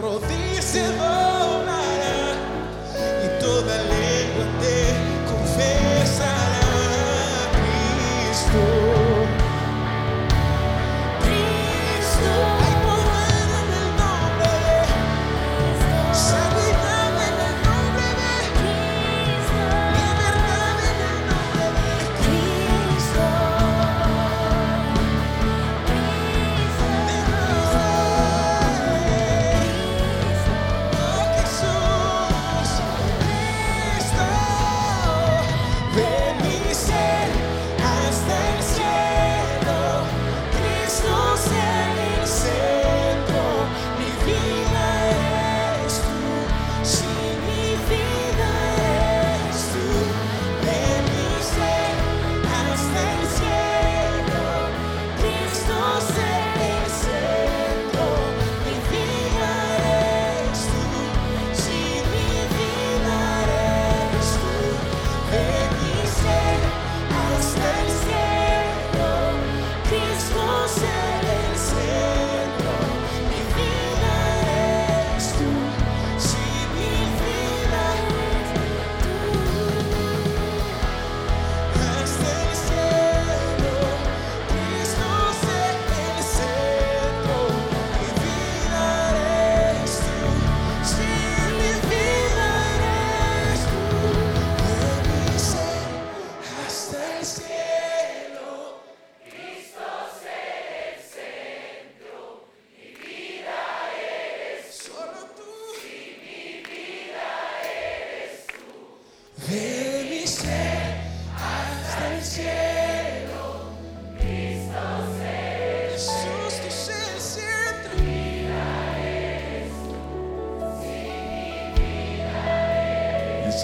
toda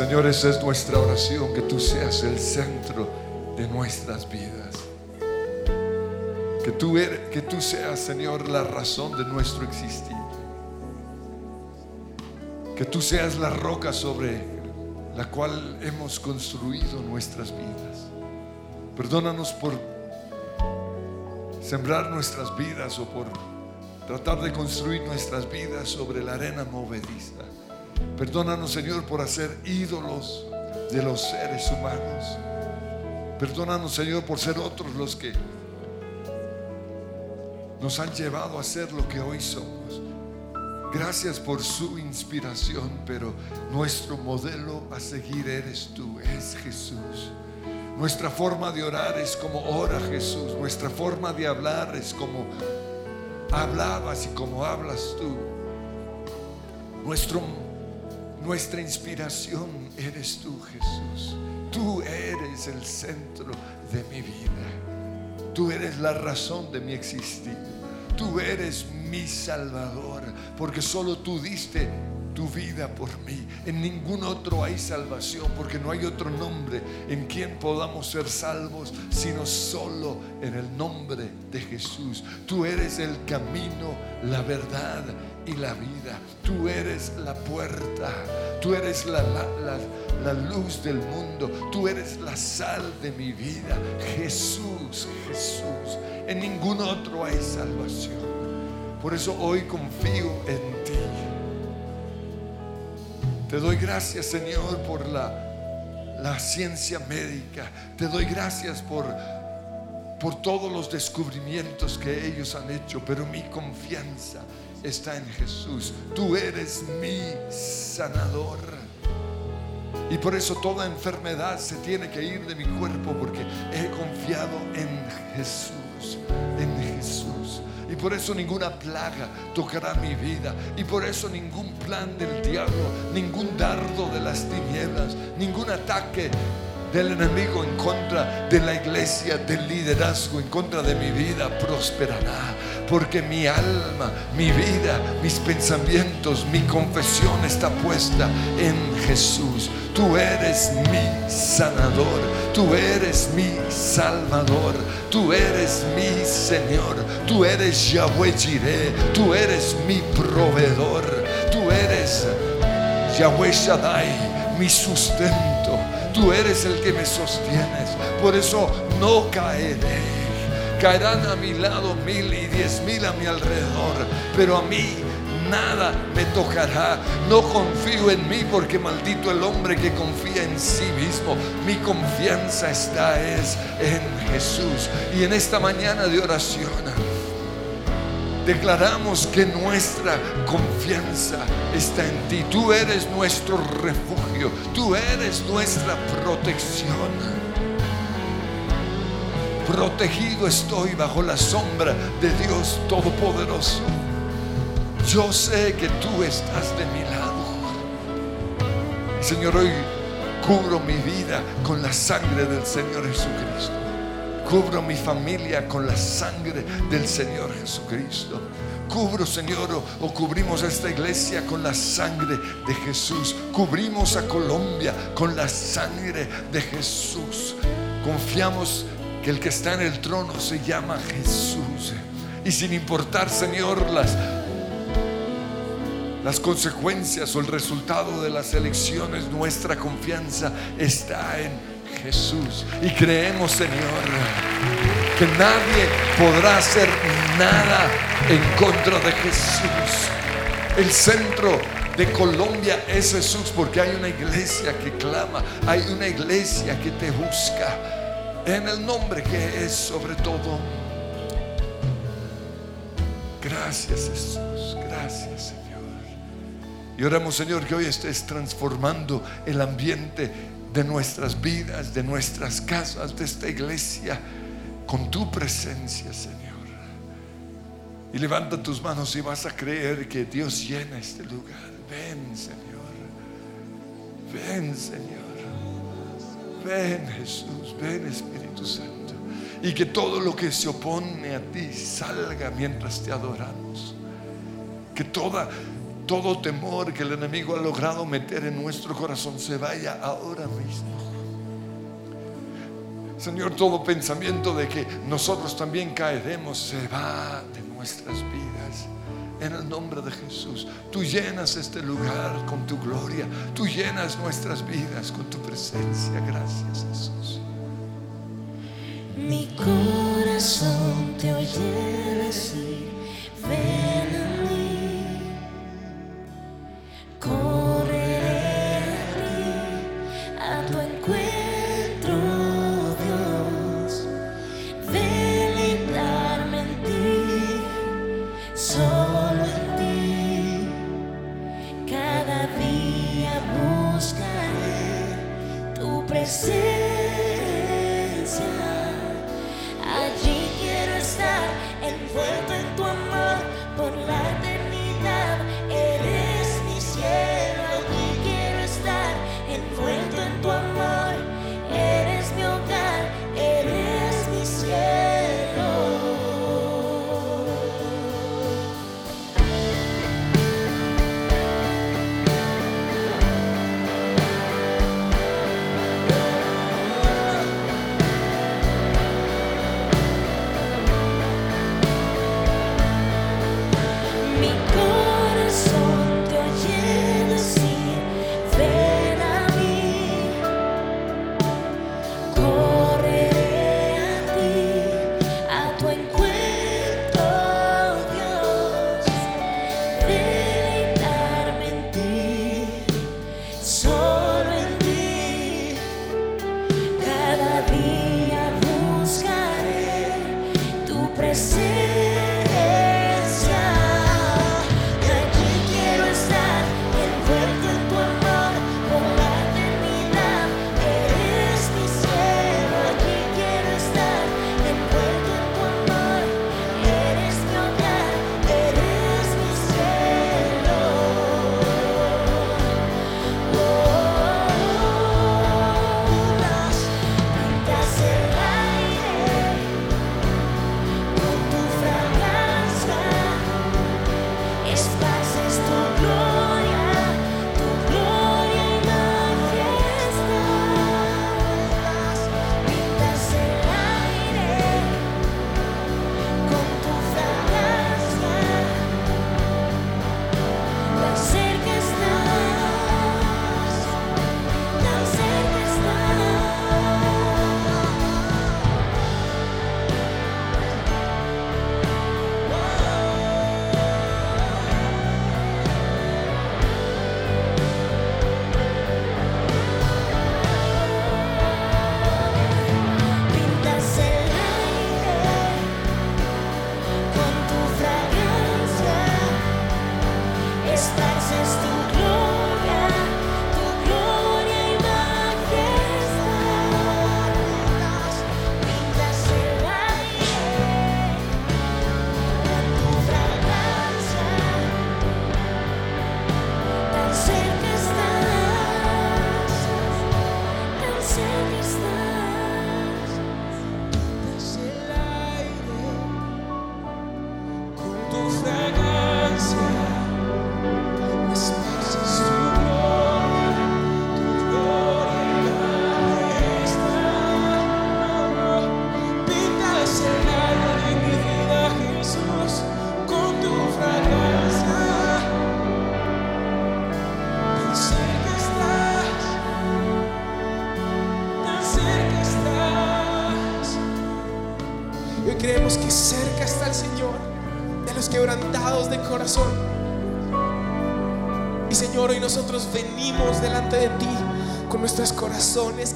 Señor, esa es nuestra oración, que tú seas el centro de nuestras vidas. Que tú, eres- que tú seas, Señor, la razón de nuestro existir. Que tú seas la roca sobre la cual hemos construido nuestras vidas. Perdónanos por sembrar nuestras vidas o por tratar de construir nuestras vidas sobre la arena movediza. Perdónanos, Señor, por hacer ídolos de los seres humanos. Perdónanos, Señor, por ser otros los que nos han llevado a ser lo que hoy somos. Gracias por su inspiración, pero nuestro modelo a seguir eres tú, es Jesús. Nuestra forma de orar es como ora Jesús. Nuestra forma de hablar es como hablabas y como hablas tú. Nuestro, nuestra inspiración eres tú, Jesús. Tú eres el centro de mi vida. Tú eres la razón de mi existir. Tú eres mi Salvador, porque solo tú diste tu vida por mí. En ningún otro hay salvación, porque no hay otro nombre en quien podamos ser salvos, sino solo en el nombre de Jesús. Tú eres el camino, la verdad y la vida. Tú eres la puerta, tú eres la, la, la- luz del mundo, tú eres la sal de mi vida. Jesús, Jesús. En ningún otro hay salvación. Por eso hoy confío en ti. Te doy gracias, Señor, por la, la ciencia médica. Te doy gracias por, por todos los descubrimientos que ellos han hecho, pero mi confianza está en Jesús. Tú eres mi sanador. Y por eso toda enfermedad se tiene que ir de mi cuerpo porque he confiado en Jesús, en Jesús. Y por eso ninguna plaga tocará mi vida. Y por eso ningún plan del diablo, ningún dardo de las tinieblas, ningún ataque del enemigo en contra de la iglesia, del liderazgo, en contra de mi vida prosperará. Porque mi alma, mi vida, mis pensamientos, mi confesión está puesta en Jesús. Tú eres mi sanador, tú eres mi salvador, tú eres mi Señor, tú eres Yahweh Jireh, tú eres mi proveedor. Tú eres Yahweh Shaddai, mi sustento. Tú eres el que me sostienes. Por eso no caeré. Caerán a mi lado mil y diez mil a mi alrededor, pero a mí nada me tocará. No confío en mí porque maldito el hombre que confía en sí mismo. Mi confianza está es en Jesús. Y en esta mañana de oración declaramos que nuestra confianza está en ti. Tú eres nuestro refugio. Tú eres nuestra protección. Protegido estoy bajo la sombra de Dios Todopoderoso. Yo sé que tú estás de mi lado. Señor, hoy cubro mi vida con la sangre del Señor Jesucristo. Cubro mi familia con la sangre del Señor Jesucristo. Cubro, Señor, o, o cubrimos esta iglesia con la sangre de Jesús. Cubrimos a Colombia con la sangre de Jesús. Confiamos el que está en el trono se llama Jesús. Y sin importar, Señor, las, las consecuencias o el resultado de las elecciones, nuestra confianza está en Jesús. Y creemos, Señor, que nadie podrá hacer nada en contra de Jesús. El centro de Colombia es Jesús porque hay una iglesia que clama, hay una iglesia que te busca en el nombre que es sobre todo. Gracias Jesús, gracias Señor. Y oramos Señor que hoy estés transformando el ambiente de nuestras vidas, de nuestras casas, de esta iglesia, con tu presencia Señor. Y levanta tus manos y vas a creer que Dios llena este lugar. Ven Señor, ven Señor. Ven Jesús, ven Espíritu Santo. Y que todo lo que se opone a ti salga mientras te adoramos. Que toda, todo temor que el enemigo ha logrado meter en nuestro corazón se vaya ahora mismo. Señor, todo pensamiento de que nosotros también caeremos se va de nuestras vidas en el nombre de Jesús. Tú llenas este lugar con tu gloria. Tú llenas nuestras vidas con tu presencia. Gracias Jesús. Mi corazón te oye ven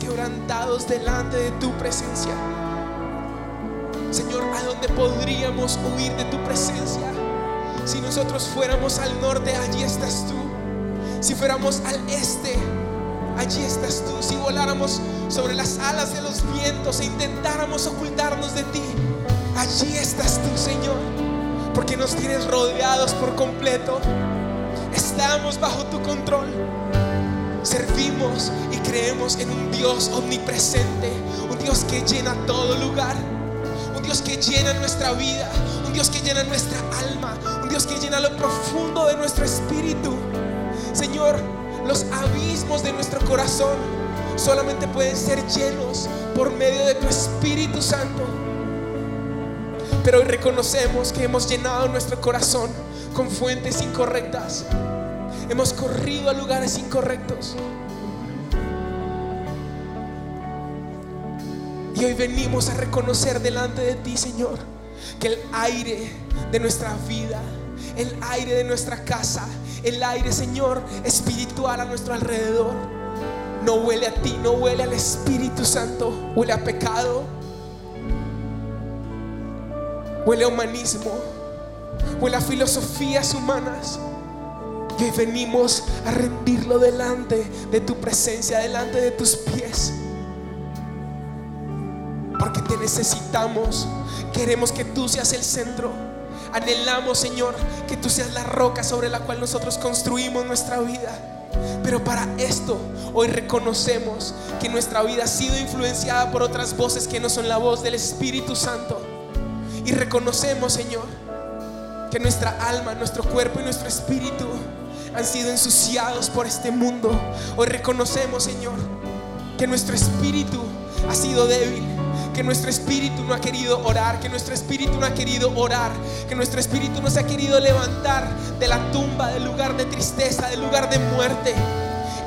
quebrantados delante de tu presencia. Señor, ¿a dónde podríamos huir de tu presencia? Si nosotros fuéramos al norte, allí estás tú. Si fuéramos al este, allí estás tú. Si voláramos sobre las alas de los vientos e intentáramos ocultarnos de ti, allí estás tú, Señor. Porque nos tienes rodeados por completo. Estamos bajo tu control. Servimos creemos en un Dios omnipresente, un Dios que llena todo lugar, un Dios que llena nuestra vida, un Dios que llena nuestra alma, un Dios que llena lo profundo de nuestro espíritu. Señor, los abismos de nuestro corazón solamente pueden ser llenos por medio de tu Espíritu Santo. Pero hoy reconocemos que hemos llenado nuestro corazón con fuentes incorrectas. Hemos corrido a lugares incorrectos. Y hoy venimos a reconocer delante de ti, Señor, que el aire de nuestra vida, el aire de nuestra casa, el aire, Señor, espiritual a nuestro alrededor, no huele a ti, no huele al Espíritu Santo, huele a pecado, huele a humanismo, huele a filosofías humanas. Y hoy venimos a rendirlo delante de tu presencia, delante de tus pies. Porque te necesitamos. Queremos que tú seas el centro. Anhelamos, Señor, que tú seas la roca sobre la cual nosotros construimos nuestra vida. Pero para esto, hoy reconocemos que nuestra vida ha sido influenciada por otras voces que no son la voz del Espíritu Santo. Y reconocemos, Señor, que nuestra alma, nuestro cuerpo y nuestro espíritu han sido ensuciados por este mundo. Hoy reconocemos, Señor, que nuestro espíritu ha sido débil, que nuestro espíritu no ha querido orar, que nuestro espíritu no ha querido orar, que nuestro espíritu no se ha querido levantar de la tumba, del lugar de tristeza, del lugar de muerte.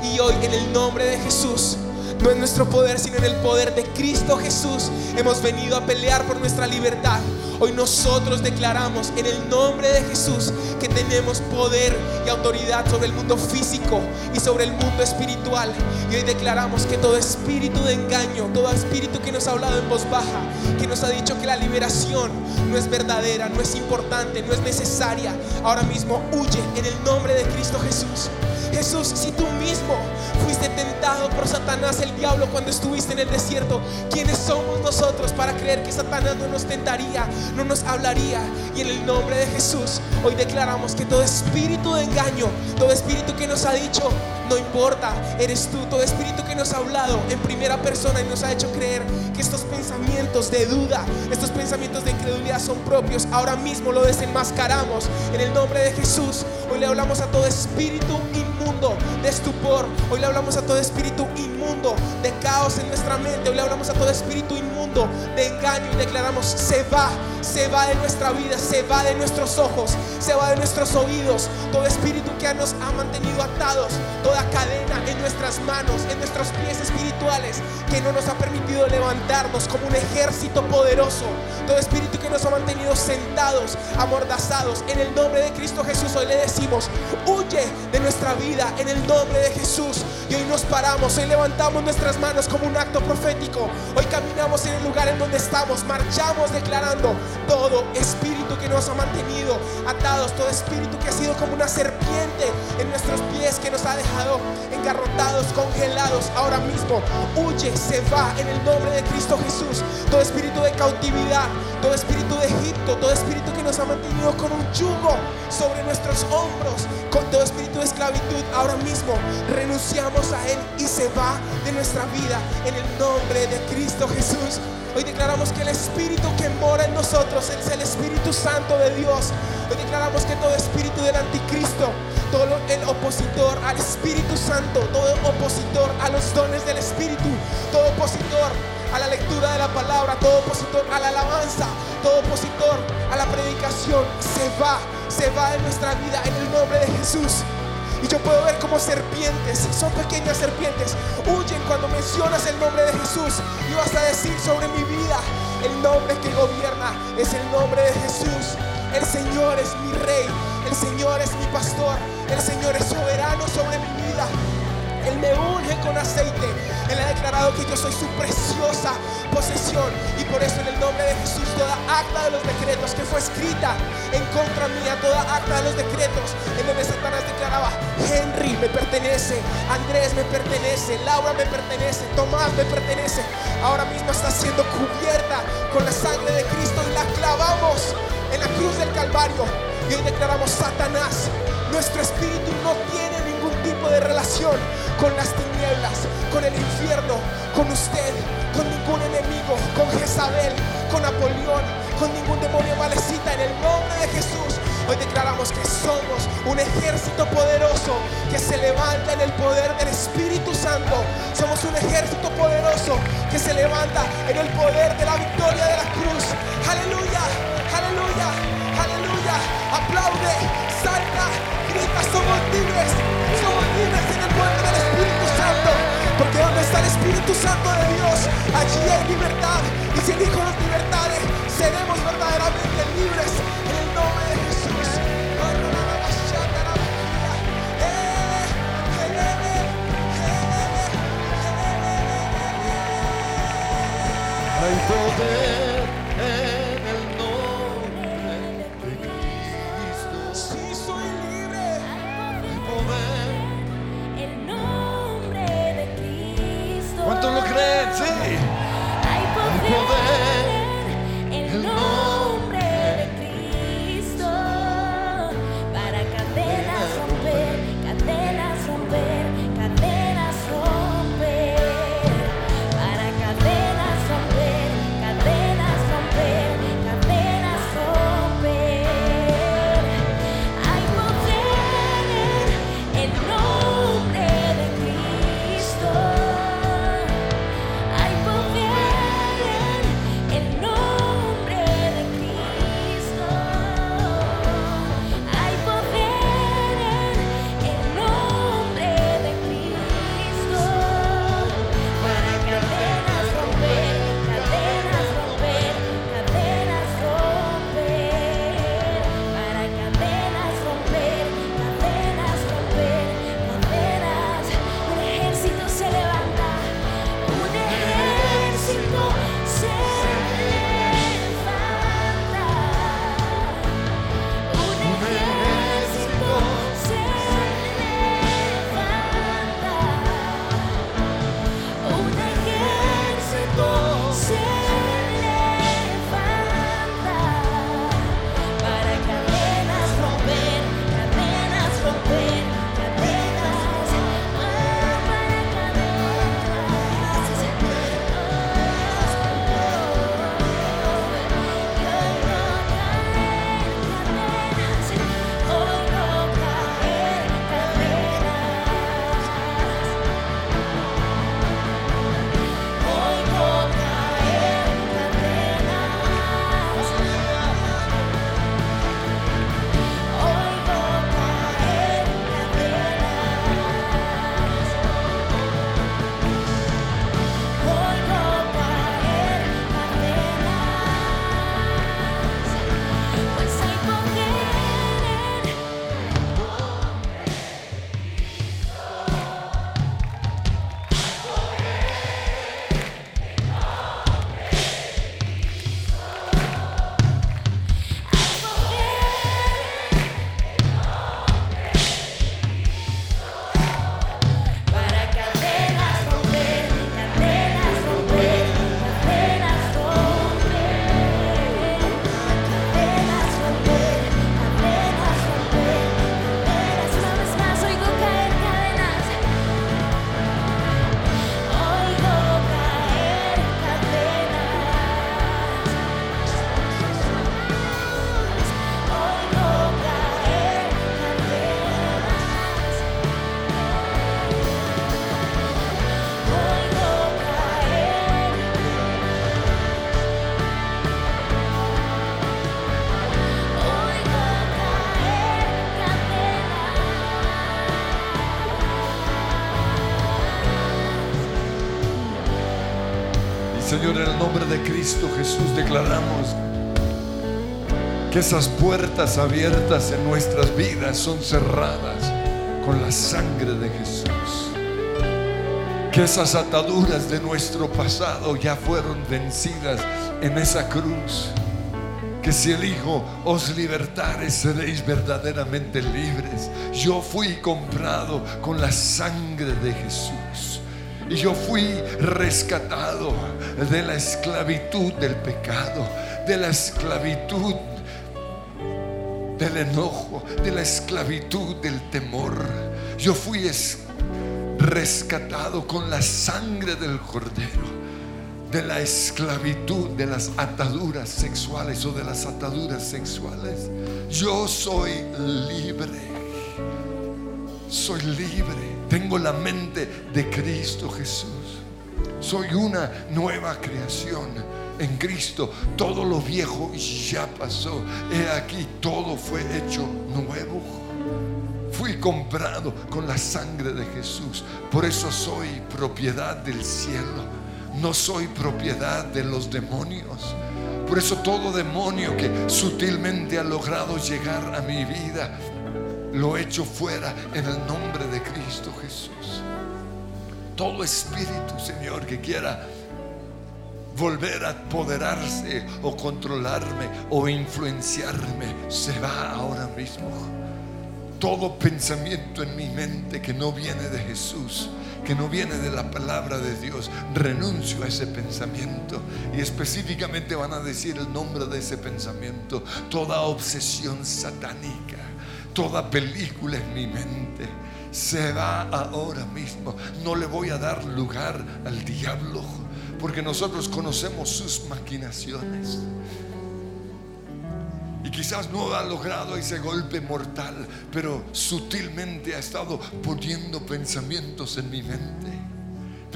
Y hoy en el nombre de Jesús, no en nuestro poder, sino en el poder de Cristo Jesús, hemos venido a pelear por nuestra libertad. Hoy nosotros declaramos en el nombre de Jesús que tenemos poder y autoridad sobre el mundo físico y sobre el mundo espiritual. Y hoy declaramos que todo espíritu de engaño, todo espíritu que nos ha hablado en voz baja, que nos ha dicho que la liberación no es verdadera, no es importante, no es necesaria, ahora mismo huye en el nombre de Cristo Jesús. Jesús, si tú mismo fuiste tentado por Satanás, el diablo, cuando estuviste en el desierto, ¿quiénes somos nosotros para creer que Satanás no nos tentaría, no nos hablaría? Y en el nombre de Jesús, hoy declaramos que todo espíritu de engaño, todo espíritu que nos ha dicho, no importa, eres tú, todo espíritu que nos ha hablado en primera persona y nos ha hecho creer que estos pensamientos de duda, estos pensamientos de incredulidad son propios, ahora mismo lo desenmascaramos en el nombre de Jesús. Hoy le hablamos a todo espíritu de estupor, hoy le hablamos a todo espíritu inmundo de caos en nuestra mente, hoy le hablamos a todo espíritu de engaño y declaramos se va, se va de nuestra vida, se va de nuestros ojos, se va de nuestros oídos, todo espíritu que nos ha mantenido atados, toda cadena en nuestras manos, en nuestros pies espirituales, que no nos ha permitido levantarnos como un ejército poderoso, todo espíritu que nos ha mantenido sentados, amordazados, en el nombre de Cristo Jesús, hoy le decimos, huye de nuestra vida en el nombre de Jesús. Y hoy nos paramos, hoy levantamos nuestras manos como un acto profético, hoy caminamos en el lugar en donde estamos, marchamos declarando todo espíritu que nos ha mantenido atados, todo espíritu que ha sido como una serpiente en nuestros pies que nos ha dejado engarrotados, congelados, ahora mismo huye, se va en el nombre de Cristo Jesús. Todo espíritu de cautividad, todo espíritu de Egipto, todo espíritu que nos ha mantenido con un yugo sobre nuestros hombros, con todo espíritu de esclavitud, ahora mismo renunciamos a él y se va de nuestra vida en el nombre de Cristo Jesús. Hoy declaramos que el Espíritu que mora en nosotros es el Espíritu Santo Santo de Dios. Hoy declaramos que todo espíritu del anticristo, todo el opositor al Espíritu Santo, todo opositor a los dones del Espíritu, todo opositor a la lectura de la palabra, todo opositor a la alabanza, todo opositor a la predicación, se va, se va de nuestra vida en el nombre de Jesús. Y yo puedo ver como serpientes, son pequeñas serpientes, huyen cuando mencionas el nombre de Jesús. Y vas a decir sobre mi vida, el nombre que gobierna es el nombre de Jesús. El Señor es mi rey, el Señor es mi pastor, el Señor es soberano sobre mi vida. Él me unge con aceite. Él ha declarado que yo soy su preciosa posesión. Y por eso en el nombre de Jesús toda acta de los decretos que fue escrita en contra mía, toda acta de los decretos en donde Satanás declaraba, Henry me pertenece, Andrés me pertenece, Laura me pertenece, Tomás me pertenece. Ahora mismo está siendo cubierta con la sangre de Cristo y la clavamos en la cruz del Calvario. Y hoy declaramos, Satanás, nuestro espíritu no tiene de relación con las tinieblas, con el infierno, con usted, con ningún enemigo, con Jezabel, con Napoleón, con ningún demonio malecita. En el nombre de Jesús, hoy declaramos que somos un ejército poderoso que se levanta en el poder del Espíritu Santo. Somos un ejército poderoso que se levanta en el poder de la victoria de la cruz. Aleluya, aleluya, aleluya. Aplaude, salta, grita. Somos libres Espíritu Santo. Porque donde está el Espíritu Santo de Dios, allí hay libertad. Y si el Hijo nos libertare, seremos verdaderamente libres en el nombre de Jesús. Hay poder De Cristo Jesús declaramos que esas puertas abiertas en nuestras vidas son cerradas con la sangre de Jesús. Que esas ataduras de nuestro pasado ya fueron vencidas en esa cruz. Que si el Hijo os libertare, seréis verdaderamente libres. Yo fui comprado con la sangre de Jesús. Y yo fui rescatado de la esclavitud del pecado, de la esclavitud del enojo, de la esclavitud del temor. Yo fui es- rescatado con la sangre del cordero de la esclavitud, de las ataduras sexuales o de las ataduras sexuales. Yo soy libre. Soy libre. Tengo la mente de Cristo Jesús. Soy una nueva creación en Cristo. Todo lo viejo ya pasó. He aquí, todo fue hecho nuevo. Fui comprado con la sangre de Jesús. Por eso soy propiedad del cielo. No soy propiedad de los demonios. Por eso todo demonio que sutilmente ha logrado llegar a mi vida, lo echo fuera en el nombre de Cristo Jesús. Todo espíritu, Señor, que quiera volver a apoderarse o controlarme o influenciarme, se va ahora mismo todo pensamiento en mi mente que no viene de Jesús, que no viene de la palabra de Dios, renuncio a ese pensamiento. Y específicamente van a decir el nombre de ese pensamiento, toda obsesión satánica, toda película en mi mente. Se va ahora mismo. No le voy a dar lugar al diablo, porque nosotros conocemos sus maquinaciones. Y quizás no ha logrado ese golpe mortal, pero sutilmente ha estado poniendo pensamientos en mi mente.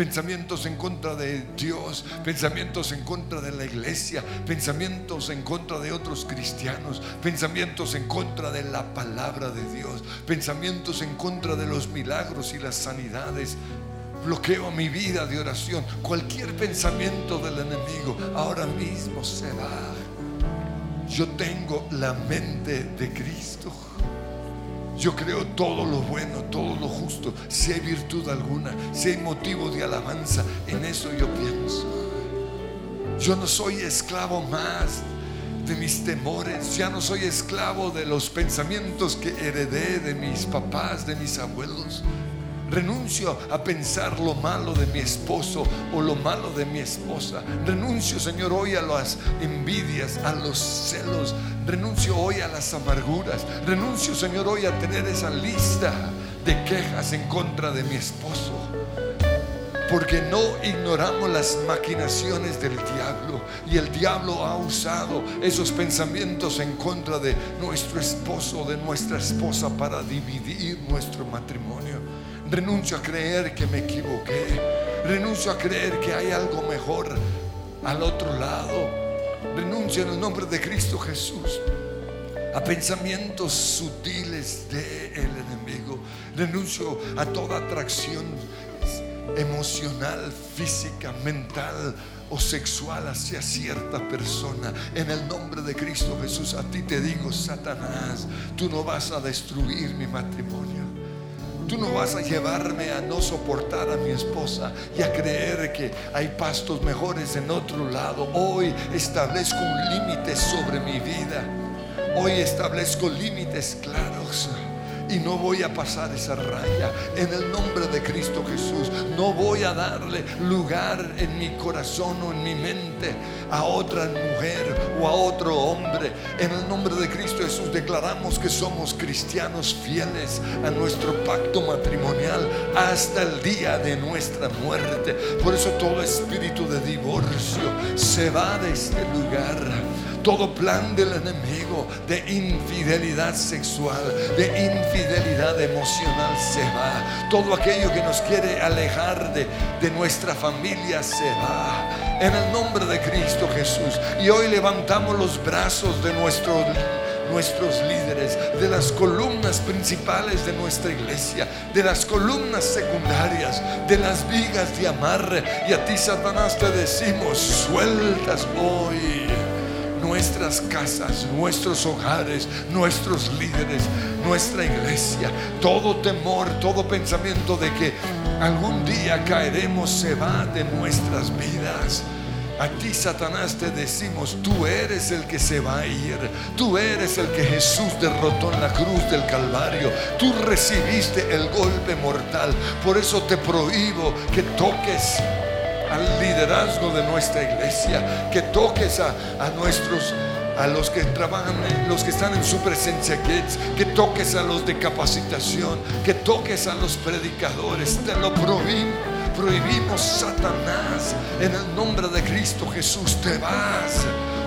Pensamientos en contra de Dios, pensamientos en contra de la iglesia, pensamientos en contra de otros cristianos, pensamientos en contra de la palabra de Dios, pensamientos en contra de los milagros y las sanidades. Bloqueo mi vida de oración. Cualquier pensamiento del enemigo ahora mismo se va. Yo tengo la mente de Cristo. Yo creo todo lo bueno, todo lo justo. Si hay virtud alguna, si hay motivo de alabanza, en eso yo pienso. Yo no soy esclavo más de mis temores. Ya no soy esclavo de los pensamientos que heredé de mis papás, de mis abuelos. Renuncio a pensar lo malo de mi esposo o lo malo de mi esposa. Renuncio, Señor, hoy a las envidias, a los celos. Renuncio hoy a las amarguras. Renuncio, Señor, hoy a tener esa lista de quejas en contra de mi esposo. Porque no ignoramos las maquinaciones del diablo. Y el diablo ha usado esos pensamientos en contra de nuestro esposo, de nuestra esposa, para dividir nuestro matrimonio. Renuncio a creer que me equivoqué. Renuncio a creer que hay algo mejor al otro lado. Renuncio en el nombre de Cristo Jesús a pensamientos sutiles del enemigo. Renuncio a toda atracción emocional, física, mental o sexual hacia cierta persona. En el nombre de Cristo Jesús, a ti te digo, Satanás, tú no vas a destruir mi matrimonio. Tú no vas a llevarme a no soportar a mi esposa y a creer que hay pastos mejores en otro lado. Hoy establezco un límite sobre mi vida. Hoy establezco límites claros y no voy a pasar esa raya. En el nombre de Cristo Jesús, no voy a darle lugar en mi corazón o en mi mente a otra mujer o a otro hombre. En el nombre de Cristo Jesús declaramos que somos cristianos fieles a nuestro pacto matrimonial hasta el día de nuestra muerte. Por eso todo espíritu de divorcio se va de este lugar todo plan del enemigo de infidelidad sexual, de infidelidad emocional se va. Todo aquello que nos quiere alejar de, de nuestra familia se va. En el nombre de Cristo Jesús. Y hoy levantamos los brazos de nuestro nuestros líderes, de las columnas principales de nuestra iglesia, de las columnas secundarias, de las vigas de amarre. Y a ti, Satanás, te decimos, sueltas hoy nuestras casas, nuestros hogares, nuestros líderes, nuestra iglesia. Todo temor, todo pensamiento de que algún día caeremos se va de nuestras vidas. A ti, Satanás, te decimos, tú eres el que se va a ir. Tú eres el que Jesús derrotó en la cruz del Calvario. Tú recibiste el golpe mortal. Por eso te prohíbo que toques al liderazgo de nuestra iglesia, que toques a, a nuestros a los que trabajan, los que están en su presencia, que toques a los de capacitación, que toques a los predicadores, te lo prohibimos, prohibimos Satanás, en el nombre de Cristo Jesús, te vas.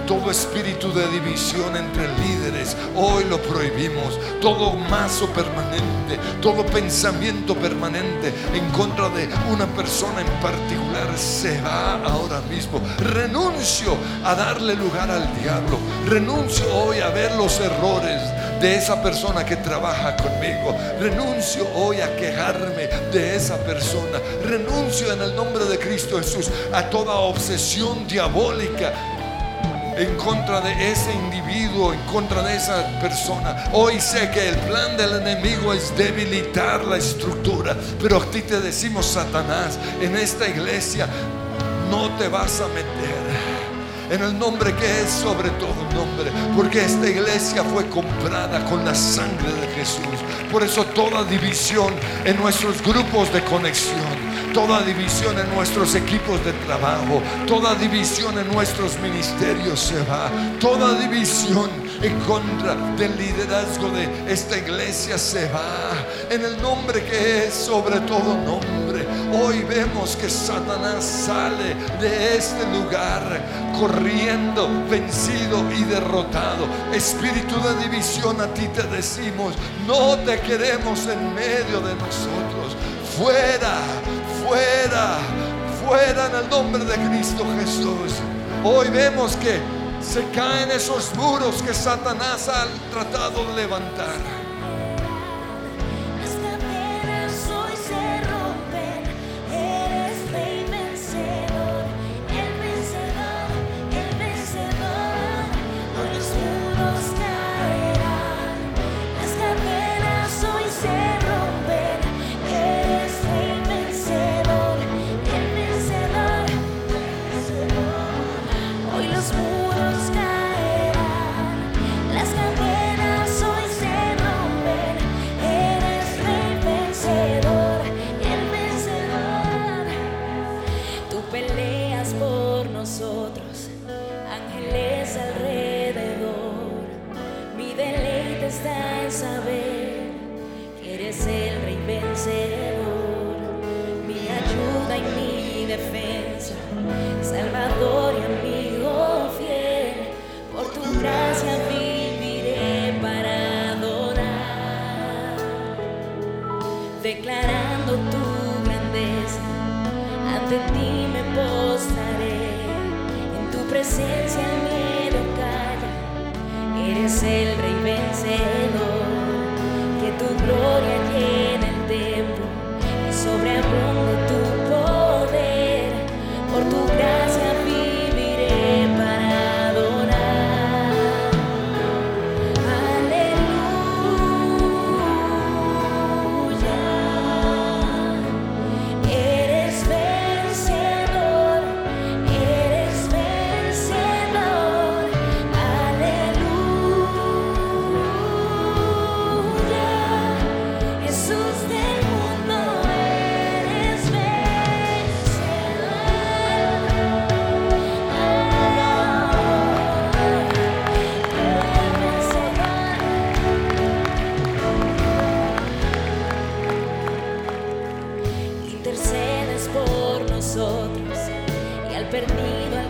Todo espíritu de división entre líderes, hoy lo prohibimos. Todo mazo permanente, todo pensamiento permanente en contra de una persona en particular se va ahora mismo. Renuncio a darle lugar al diablo. Renuncio hoy a ver los errores de esa persona que trabaja conmigo. Renuncio hoy a quejarme de esa persona. Renuncio en el nombre de Cristo Jesús a toda obsesión diabólica en contra de ese individuo, en contra de esa persona. Hoy sé que el plan del enemigo es debilitar la estructura, pero a ti te decimos, Satanás, en esta iglesia no te vas a meter. En el nombre que es sobre todo nombre, porque esta iglesia fue comprada con la sangre de Jesús. Por eso toda división en nuestros grupos de conexión, toda división en nuestros equipos de trabajo, toda división en nuestros ministerios se va, toda división en contra del liderazgo de esta iglesia se va, en el nombre que es sobre todo nombre. Hoy vemos que Satanás sale de este lugar corriendo, vencido y derrotado. Espíritu de división, a ti te decimos, no te queremos en medio de nosotros. Fuera, fuera, fuera en el nombre de Cristo Jesús. Hoy vemos que se caen esos muros que Satanás ha tratado de levantar. nosotros y al perdido.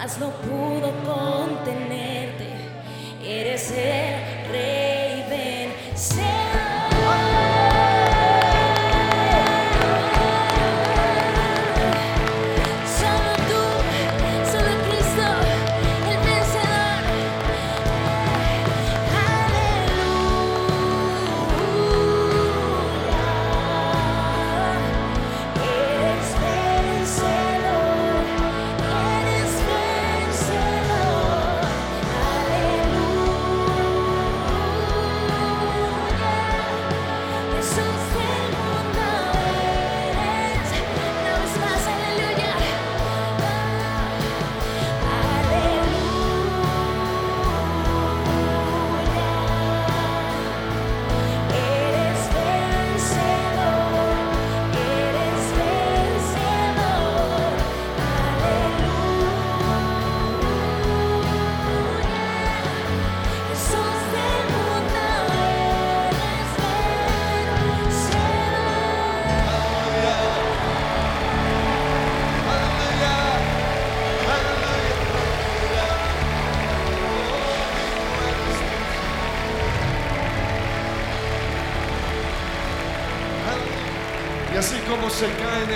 mas não pude.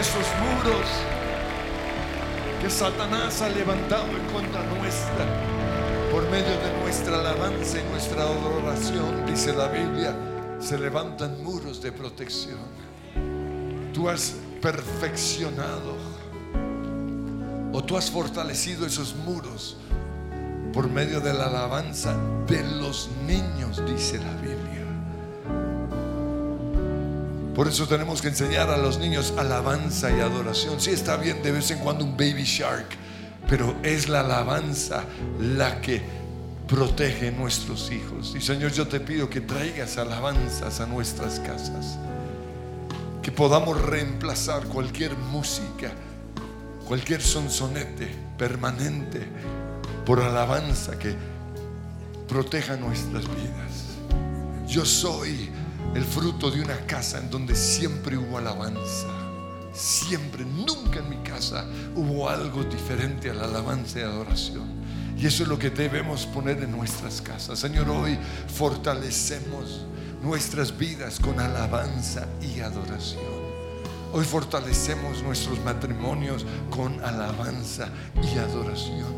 Esos muros que Satanás ha levantado en contra nuestra, por medio de nuestra alabanza y nuestra adoración, dice la Biblia, se levantan muros de protección. Tú has perfeccionado o tú has fortalecido esos muros por medio de la alabanza de los niños, dice la Biblia. Por eso tenemos que enseñar a los niños alabanza y adoración. Sí está bien de vez en cuando un baby shark, pero es la alabanza la que protege nuestros hijos. Y Señor, yo te pido que traigas alabanzas a nuestras casas. Que podamos reemplazar cualquier música, cualquier sonsonete permanente por alabanza que proteja nuestras vidas. Yo soy el fruto de una casa en donde siempre hubo alabanza. Siempre, nunca en mi casa hubo algo diferente a la alabanza y adoración. Y eso es lo que debemos poner en nuestras casas. Señor, hoy fortalecemos nuestras vidas con alabanza y adoración. Hoy fortalecemos nuestros matrimonios con alabanza y adoración.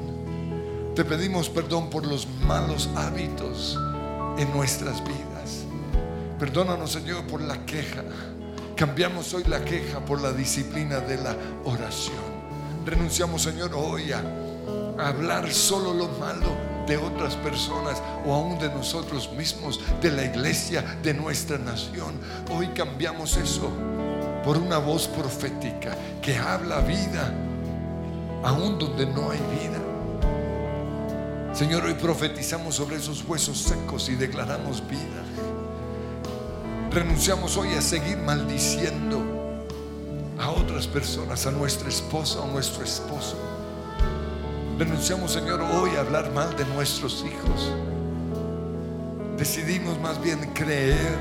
Te pedimos perdón por los malos hábitos en nuestras vidas. Perdónanos, Señor, por la queja. Cambiamos hoy la queja por la disciplina de la oración. Renunciamos, Señor, hoy a, hablar solo lo malo de otras personas o aún de nosotros mismos, de la iglesia, de nuestra nación. Hoy cambiamos eso por una voz profética que habla vida, aún donde no hay vida. Señor, hoy profetizamos sobre esos huesos secos y declaramos vida. Renunciamos hoy a seguir maldiciendo a otras personas, a nuestra esposa o nuestro esposo. Renunciamos, Señor, hoy a hablar mal de nuestros hijos. Decidimos más bien creer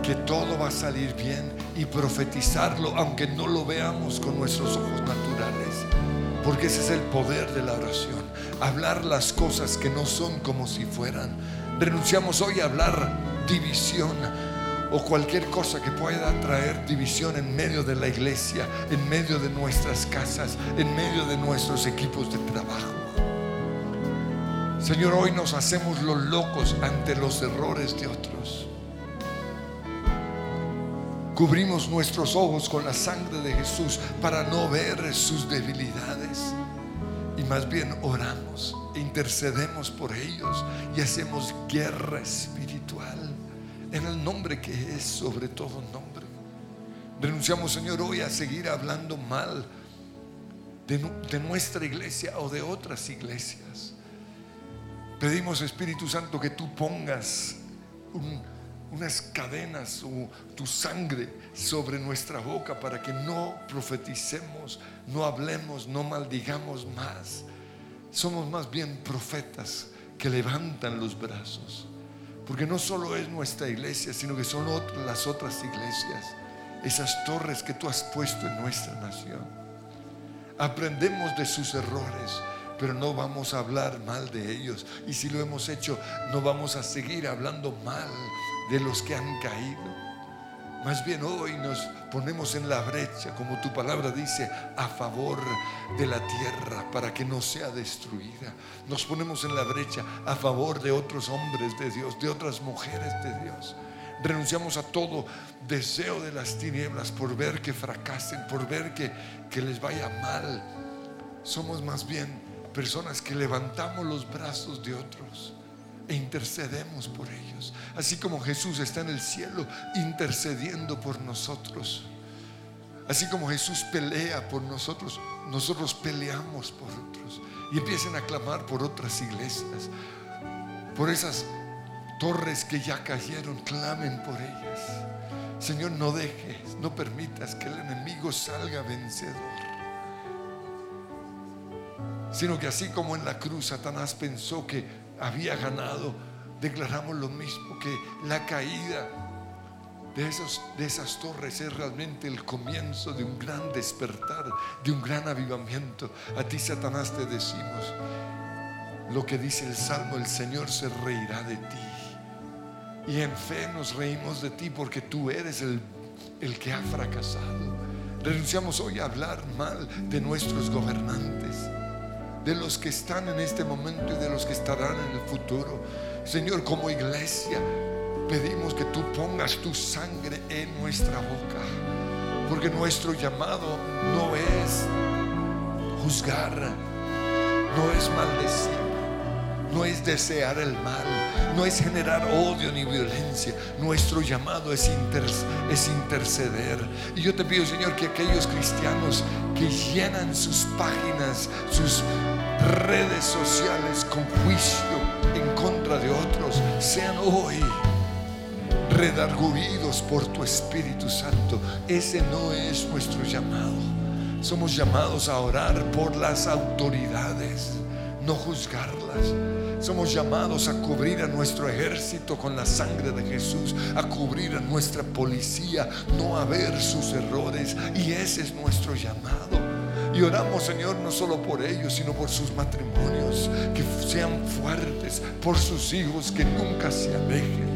que todo va a salir bien y profetizarlo, aunque no lo veamos con nuestros ojos naturales. Porque ese es el poder de la oración. Hablar las cosas que no son como si fueran. Renunciamos hoy a hablar división o cualquier cosa que pueda traer división en medio de la iglesia, en medio de nuestras casas, en medio de nuestros equipos de trabajo. Señor, hoy nos hacemos los locos ante los errores de otros. Cubrimos nuestros ojos con la sangre de Jesús para no ver sus debilidades. Y más bien oramos, e intercedemos por ellos y hacemos guerra espiritual en el nombre que es sobre todo nombre. Renunciamos, Señor, hoy a seguir hablando mal de, nu- de nuestra iglesia o de otras iglesias. Pedimos, Espíritu Santo, que tú pongas un- unas cadenas o tu sangre sobre nuestra boca para que no profeticemos, no hablemos, no maldigamos más. Somos más bien profetas que levantan los brazos. Porque no solo es nuestra iglesia, sino que son las otras iglesias. esas torres que tú has puesto en nuestra nación. Aprendemos de sus errores, pero no vamos a hablar mal de ellos. Y si lo hemos hecho, no vamos a seguir hablando mal de los que han caído. Más bien hoy nos ponemos en la brecha, como tu palabra dice, a favor de la tierra para que no sea destruida. Nos ponemos en la brecha a favor de otros hombres de Dios, de otras mujeres de Dios. Renunciamos a todo deseo de las tinieblas por ver que fracasen, por ver que, que les vaya mal. Somos más bien personas que levantamos los brazos de otros e intercedemos por ellos. Así como Jesús está en el cielo intercediendo por nosotros. Así como Jesús pelea por nosotros, nosotros peleamos por otros. Y empiecen a clamar por otras iglesias, por esas torres que ya cayeron, clamen por ellas. Señor, no dejes, no permitas que el enemigo salga vencedor. Sino que así como en la cruz Satanás pensó que había ganado, declaramos lo mismo, que la caída de, esas torres es realmente el comienzo de un gran despertar, de un gran avivamiento. A ti, Satanás, te decimos lo que dice el Salmo, el Señor se reirá de ti. Y en fe nos reímos de ti porque tú eres el, el que ha fracasado. Renunciamos hoy a hablar mal de nuestros gobernantes de los que están en este momento y de los que estarán en el futuro. Señor, como iglesia, pedimos que tú pongas tu sangre en nuestra boca, porque nuestro llamado no es juzgar, no es maldecir, no es desear el mal, no es generar odio ni violencia. Nuestro llamado es, inter- es interceder. Y yo te pido, Señor, que aquellos cristianos que llenan sus páginas, sus redes sociales con juicio en contra de otros, sean hoy redarguidos por tu Espíritu Santo. Ese no es nuestro llamado. Somos llamados a orar por las autoridades, no juzgarlas. Somos llamados a cubrir a nuestro ejército con la sangre de Jesús, a cubrir a nuestra policía, no a ver sus errores. Y ese es nuestro llamado. Y oramos, Señor, no solo por ellos, sino por sus matrimonios, que sean fuertes, por sus hijos, que nunca se alejen.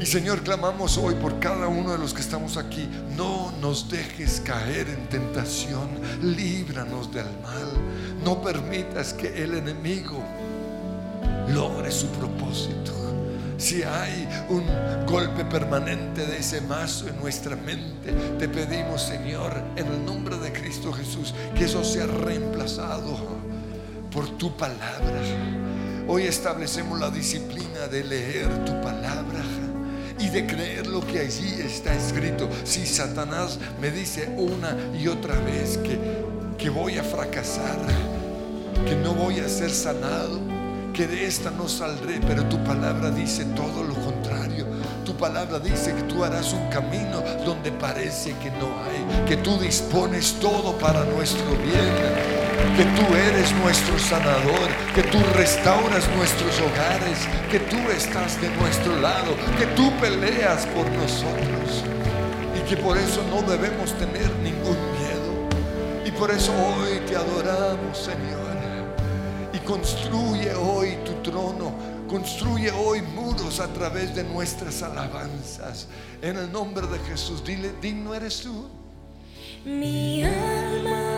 Y Señor, clamamos hoy por cada uno de los que estamos aquí. No nos dejes caer en tentación. Líbranos del mal. No permitas que el enemigo logre su propósito. Si hay un golpe permanente de ese mazo en nuestra mente, te pedimos, Señor, en el nombre de Cristo Jesús, que eso sea reemplazado por tu palabra. Hoy establecemos la disciplina de leer tu palabra y de creer lo que allí está escrito. Si Satanás me dice una y otra vez que, que voy a fracasar, que no voy a ser sanado, que de esta no saldré, pero tu palabra dice todo lo contrario. Tu palabra dice que tú harás un camino donde parece que no hay, que tú dispones todo para nuestro bien, que tú eres nuestro sanador, que tú restauras nuestros hogares, que tú estás de nuestro lado, que tú peleas por nosotros y que por eso no debemos tener ningún miedo. Y por eso hoy te adoramos, Señor construye hoy tu trono. Construye hoy muros a través de nuestras alabanzas. En el nombre de Jesús, dile, digno eres tú. Mi alma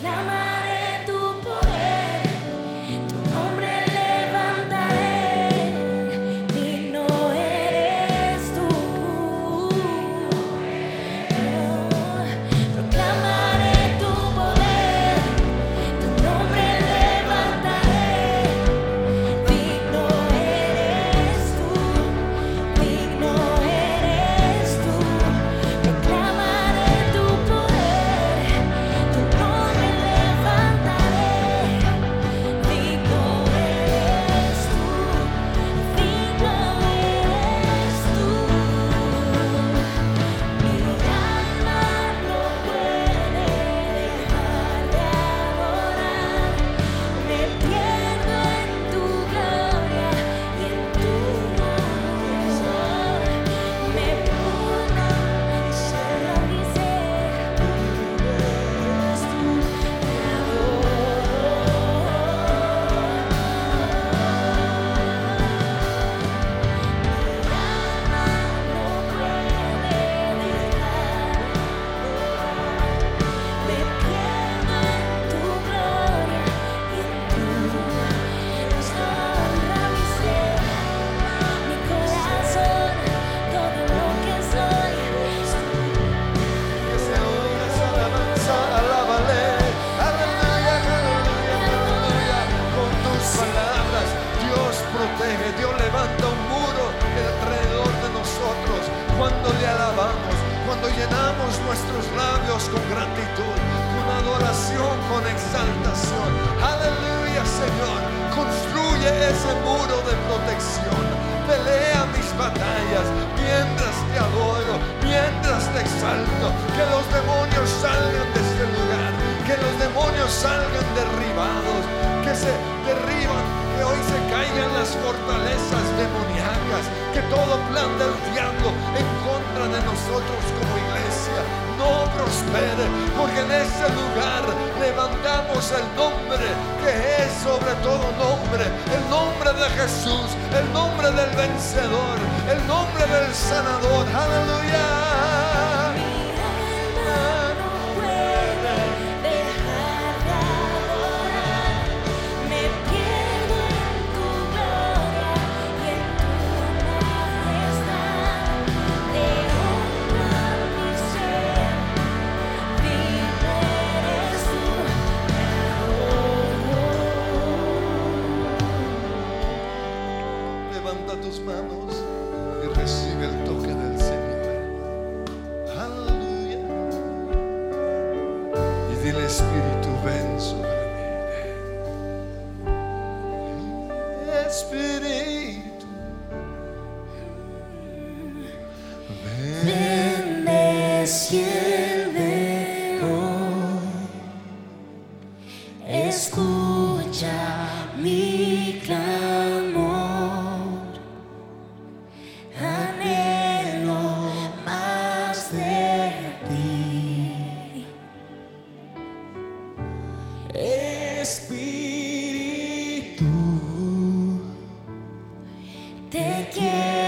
climb ese muro de protección. Pelea mis batallas mientras te adoro, mientras te exalto. Que los demonios salgan de este lugar, que los demonios salgan derribados, que se derriban, que hoy se caigan las fortalezas demoníacas, que todo plan del diablo en contra de nosotros como iglesia no prospere, porque en ese lugar levantamos el nombre que es sobre todo nombre, el nombre de Jesús, el nombre del vencedor, el nombre del sanador. Aleluya. できる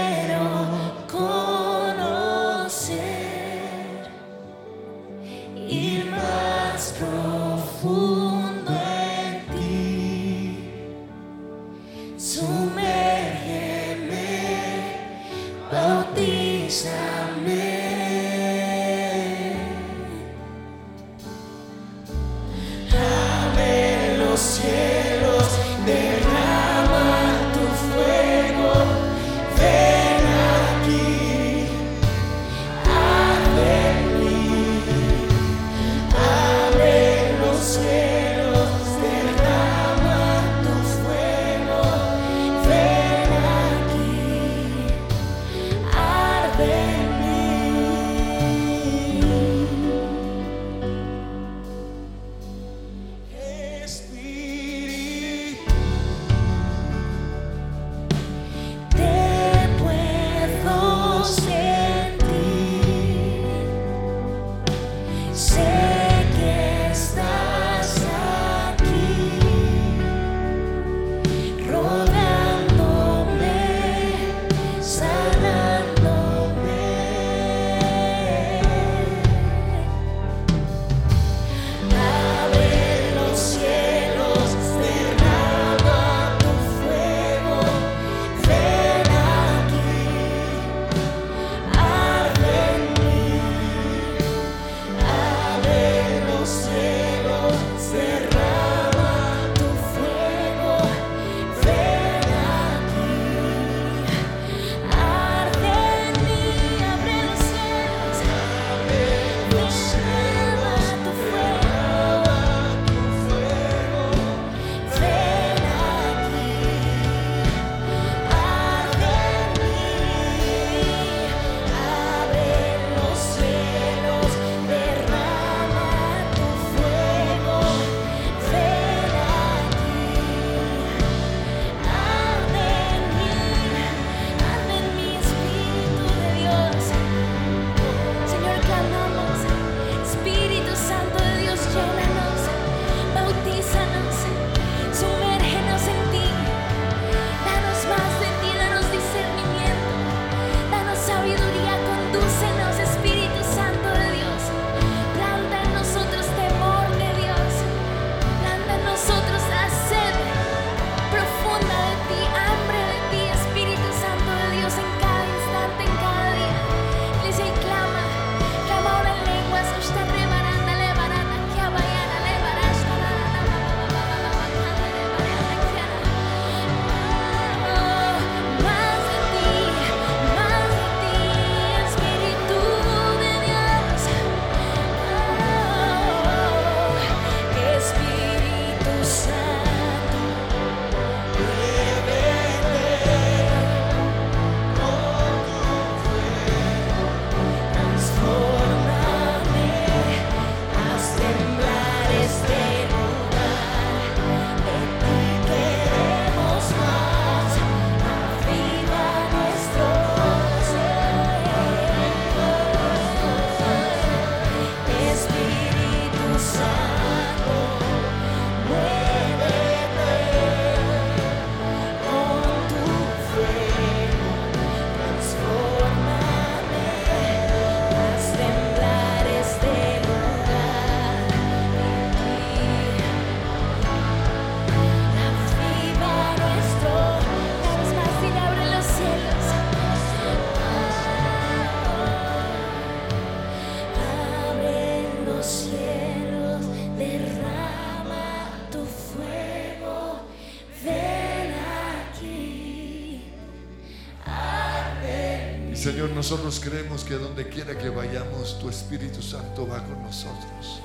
nosotros creemos que donde quiera que vayamos, tu Espíritu Santo va con nosotros.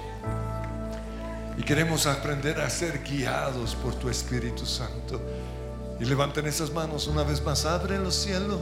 Y queremos aprender a ser guiados por tu Espíritu Santo. Y levanten esas manos una vez más, abren los cielos.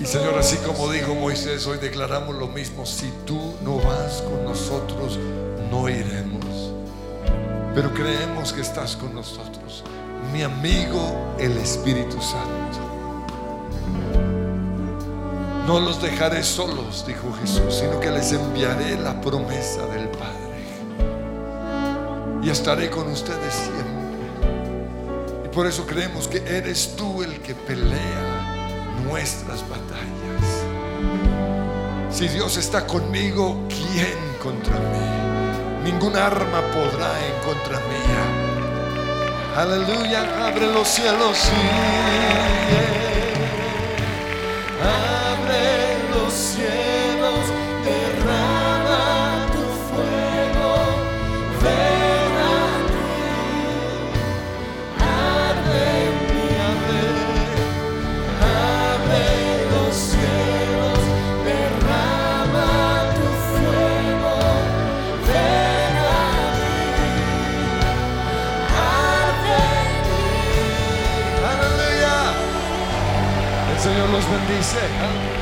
Y Señor, así como dijo Moisés, hoy declaramos lo mismo. Si tú no vas con nosotros, no iremos. Pero creemos que estás con nosotros. Mi amigo, el Espíritu Santo. No los dejaré solos, dijo Jesús, sino que les enviaré la promesa del Padre. Y estaré con ustedes siempre. Y por eso creemos que eres tú el que pelea nuestras batallas. Si Dios está conmigo, ¿quién contra mí? Ningún arma podrá en contra mía. Aleluya, abre los cielos abre los cielos, DC. Huh?